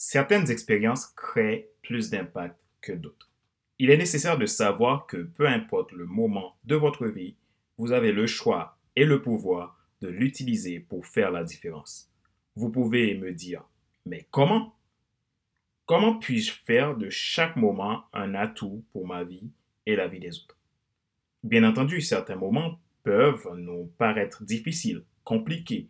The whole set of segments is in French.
Certaines expériences créent plus d'impact que d'autres. Il est nécessaire de savoir que peu importe le moment de votre vie, vous avez le choix et le pouvoir de l'utiliser pour faire la différence. Vous pouvez me dire, mais comment? Comment puis-je faire de chaque moment un atout pour ma vie et la vie des autres? Bien entendu, certains moments peuvent nous paraître difficiles, compliqués,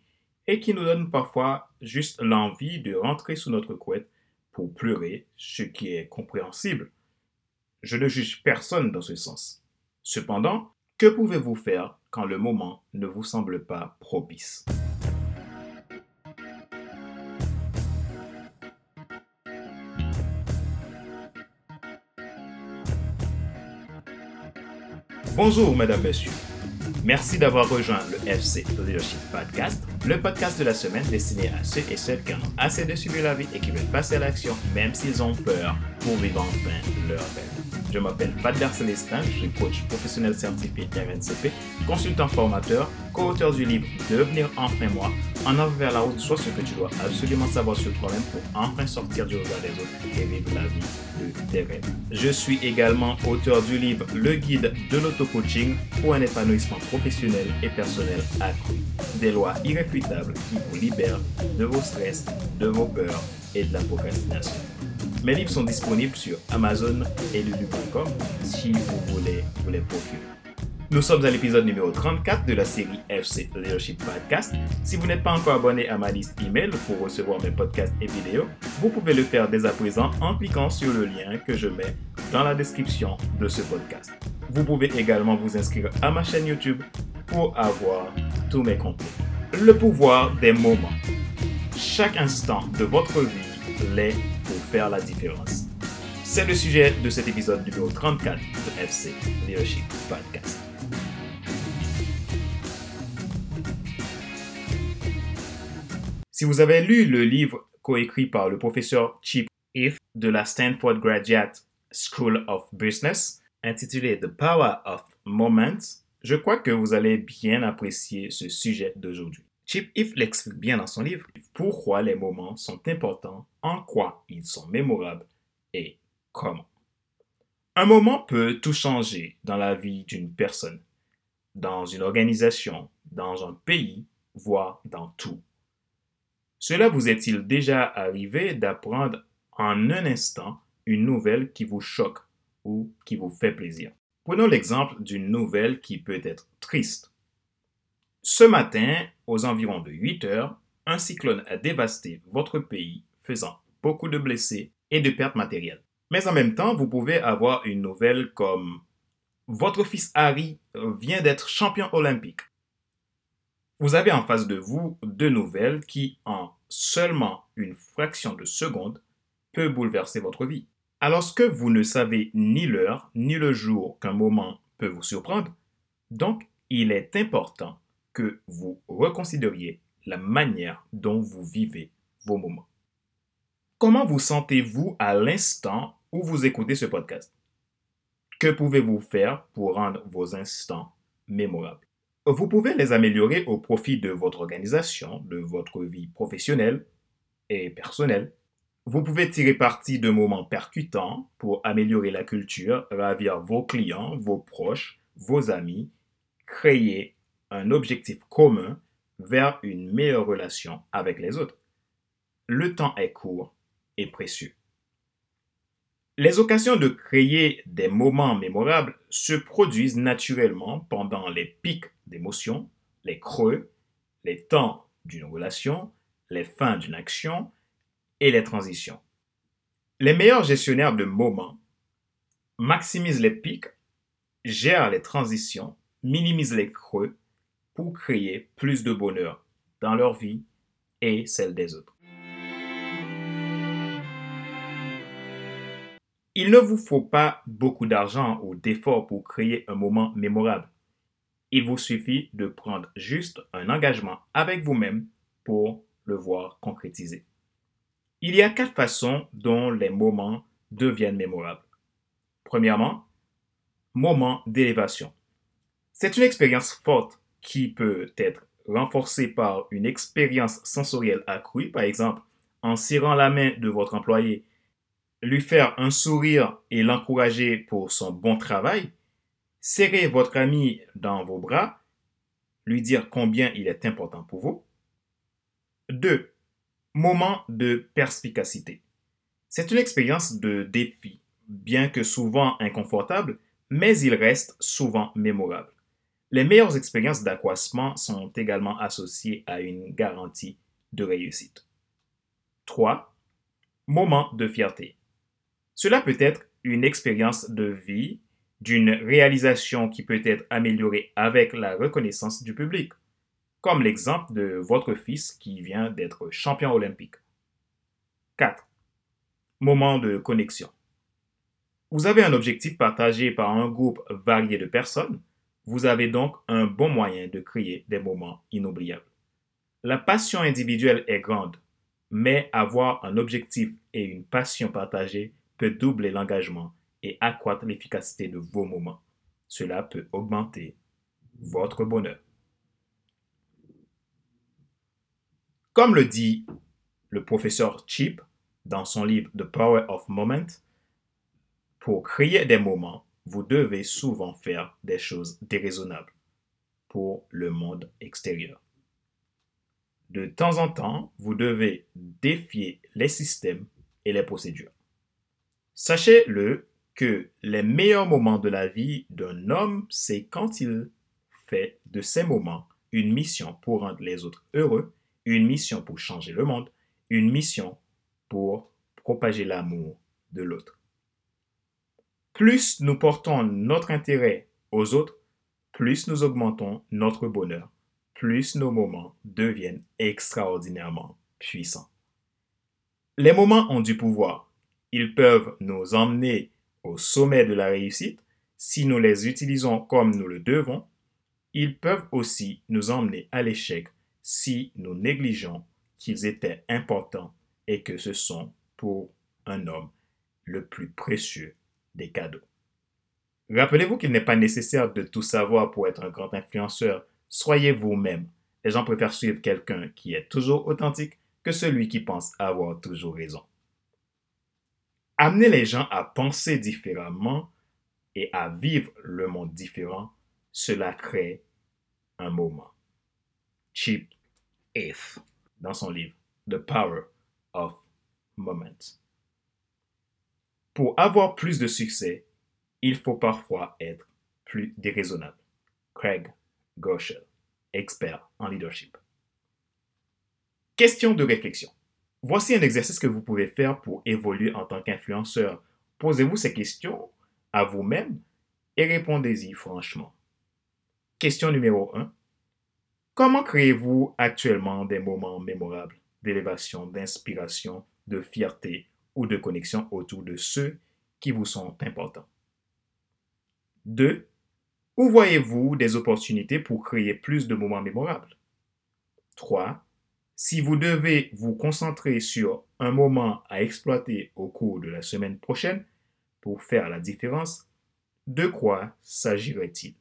et qui nous donnent parfois juste l'envie de rentrer sous notre couette pour pleurer, ce qui est compréhensible. Je ne juge personne dans ce sens. Cependant, que pouvez-vous faire quand le moment ne vous semble pas propice? Bonjour, mesdames, messieurs. Merci d'avoir rejoint le FC Leadership Podcast, le podcast de la semaine destiné à ceux et celles qui ont assez de subir la vie et qui veulent passer à l'action même s'ils ont peur pour vivre enfin leur rêve. Je m'appelle Fadler Célestin, je suis coach professionnel certifié RNCP, consultant formateur, co-auteur du livre Devenir enfin moi, en avant vers la route, soit ce que tu dois absolument savoir sur toi-même pour enfin sortir du regard des autres et vivre la vie de tes rêves. Je suis également auteur du livre Le guide de l'auto-coaching pour un épanouissement professionnel et personnel accru. Des lois irréfutables qui vous libèrent de vos stress, de vos peurs et de la procrastination. Mes livres sont disponibles sur Amazon et lulu.com si vous voulez vous les procurer. Nous sommes à l'épisode numéro 34 de la série FC Leadership Podcast. Si vous n'êtes pas encore abonné à ma liste email pour recevoir mes podcasts et vidéos, vous pouvez le faire dès à présent en cliquant sur le lien que je mets dans la description de ce podcast. Vous pouvez également vous inscrire à ma chaîne YouTube pour avoir tous mes contenus. Le pouvoir des moments. Chaque instant de votre vie l'est pour faire la différence. C'est le sujet de cet épisode numéro 34 de FC Leadership Podcast. Si vous avez lu le livre coécrit par le professeur Chip If de la Stanford Graduate School of Business, intitulé The Power of Moments, je crois que vous allez bien apprécier ce sujet d'aujourd'hui. Chip If l'explique bien dans son livre pourquoi les moments sont importants, en quoi ils sont mémorables et comment. Un moment peut tout changer dans la vie d'une personne, dans une organisation, dans un pays, voire dans tout. Cela vous est-il déjà arrivé d'apprendre en un instant une nouvelle qui vous choque ou qui vous fait plaisir? Prenons l'exemple d'une nouvelle qui peut être triste. Ce matin, aux environs de 8 heures, un cyclone a dévasté votre pays, faisant beaucoup de blessés et de pertes matérielles. Mais en même temps, vous pouvez avoir une nouvelle comme votre fils Harry vient d'être champion olympique. Vous avez en face de vous deux nouvelles qui, en seulement une fraction de seconde, peut bouleverser votre vie. Alors que vous ne savez ni l'heure ni le jour qu'un moment peut vous surprendre, donc il est important que vous reconsidériez la manière dont vous vivez vos moments. Comment vous sentez-vous à l'instant où vous écoutez ce podcast? Que pouvez-vous faire pour rendre vos instants mémorables? Vous pouvez les améliorer au profit de votre organisation, de votre vie professionnelle et personnelle. Vous pouvez tirer parti de moments percutants pour améliorer la culture, ravir vos clients, vos proches, vos amis, créer un objectif commun vers une meilleure relation avec les autres. Le temps est court et précieux. Les occasions de créer des moments mémorables se produisent naturellement pendant les pics d'émotions, les creux, les temps d'une relation, les fins d'une action et les transitions. Les meilleurs gestionnaires de moments maximisent les pics, gèrent les transitions, minimisent les creux pour créer plus de bonheur dans leur vie et celle des autres. Il ne vous faut pas beaucoup d'argent ou d'efforts pour créer un moment mémorable. Il vous suffit de prendre juste un engagement avec vous-même pour le voir concrétiser. Il y a quatre façons dont les moments deviennent mémorables. Premièrement, moment d'élévation. C'est une expérience forte qui peut être renforcée par une expérience sensorielle accrue, par exemple en serrant la main de votre employé, lui faire un sourire et l'encourager pour son bon travail, serrer votre ami dans vos bras, lui dire combien il est important pour vous. 2. Moment de perspicacité. C'est une expérience de défi, bien que souvent inconfortable, mais il reste souvent mémorable. Les meilleures expériences d'accroissement sont également associées à une garantie de réussite. 3. Moment de fierté. Cela peut être une expérience de vie, d'une réalisation qui peut être améliorée avec la reconnaissance du public, comme l'exemple de votre fils qui vient d'être champion olympique. 4. Moment de connexion. Vous avez un objectif partagé par un groupe varié de personnes, vous avez donc un bon moyen de créer des moments inoubliables. La passion individuelle est grande, mais avoir un objectif et une passion partagée peut doubler l'engagement et accroître l'efficacité de vos moments. Cela peut augmenter votre bonheur. Comme le dit le professeur Chip dans son livre The Power of Moment, pour créer des moments, vous devez souvent faire des choses déraisonnables pour le monde extérieur. De temps en temps, vous devez défier les systèmes et les procédures. Sachez-le que les meilleurs moments de la vie d'un homme, c'est quand il fait de ces moments une mission pour rendre les autres heureux, une mission pour changer le monde, une mission pour propager l'amour de l'autre. Plus nous portons notre intérêt aux autres, plus nous augmentons notre bonheur plus nos moments deviennent extraordinairement puissants. Les moments ont du pouvoir. Ils peuvent nous emmener au sommet de la réussite si nous les utilisons comme nous le devons. Ils peuvent aussi nous emmener à l'échec si nous négligeons qu'ils étaient importants et que ce sont pour un homme le plus précieux cadeaux. Rappelez-vous qu'il n'est pas nécessaire de tout savoir pour être un grand influenceur Soyez vous-même. Les gens préfèrent suivre quelqu'un qui est toujours authentique que celui qui pense avoir toujours raison. Amener les gens à penser différemment et à vivre le monde différent, cela crée un moment. Chip If, dans son livre The Power of Moments. Pour avoir plus de succès, il faut parfois être plus déraisonnable. Craig Gauche, expert en leadership. Question de réflexion. Voici un exercice que vous pouvez faire pour évoluer en tant qu'influenceur. Posez-vous ces questions à vous-même et répondez-y franchement. Question numéro 1. Comment créez-vous actuellement des moments mémorables d'élévation, d'inspiration, de fierté ou de connexion autour de ceux qui vous sont importants? 2. Où voyez-vous des opportunités pour créer plus de moments mémorables? 3. Si vous devez vous concentrer sur un moment à exploiter au cours de la semaine prochaine pour faire la différence, de quoi s'agirait-il?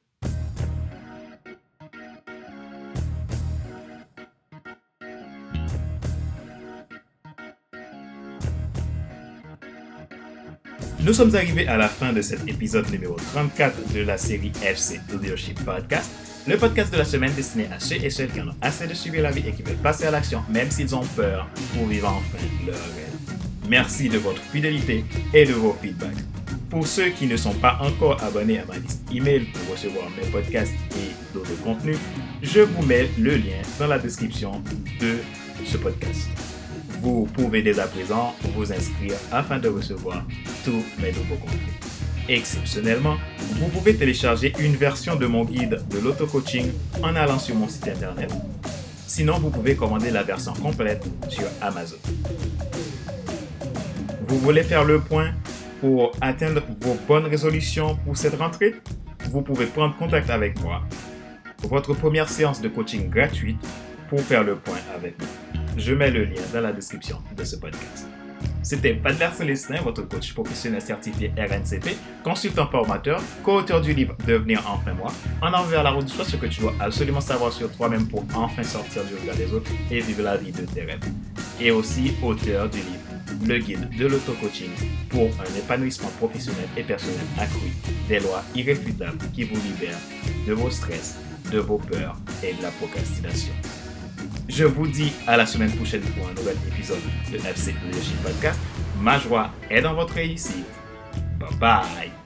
Nous sommes arrivés à la fin de cet épisode numéro 34 de la série FC Leadership Podcast, le podcast de la semaine destiné à ceux et celles qui en ont assez de suivre la vie et qui veulent passer à l'action même s'ils ont peur pour vivre enfin leur rêve. Merci de votre fidélité et de vos feedbacks. Pour ceux qui ne sont pas encore abonnés à ma liste email pour recevoir mes podcasts et d'autres contenus, je vous mets le lien dans la description de ce podcast. Vous pouvez dès à présent vous inscrire afin de recevoir tous mes nouveaux contenus. Exceptionnellement, vous pouvez télécharger une version de mon guide de l'auto-coaching en allant sur mon site internet. Sinon, vous pouvez commander la version complète sur Amazon. Vous voulez faire le point pour atteindre vos bonnes résolutions pour cette rentrée? Vous pouvez prendre contact avec moi. Votre première séance de coaching gratuite pour faire le point avec moi. Je mets le lien dans la description de ce podcast. C'était Padler Célestin, votre coach professionnel certifié RNCP, consultant formateur, co-auteur du livre Devenir enfin moi, en envers la route du ce que tu dois absolument savoir sur toi-même pour enfin sortir du regard des autres et vivre la vie de tes rêves. et aussi auteur du livre Le guide de l'auto-coaching pour un épanouissement professionnel et personnel accru, des lois irréfutables qui vous libèrent de vos stress, de vos peurs et de la procrastination. Je vous dis à la semaine prochaine pour un nouvel épisode de FC Leadership Podcast. Ma joie est dans votre réussite. Bye bye.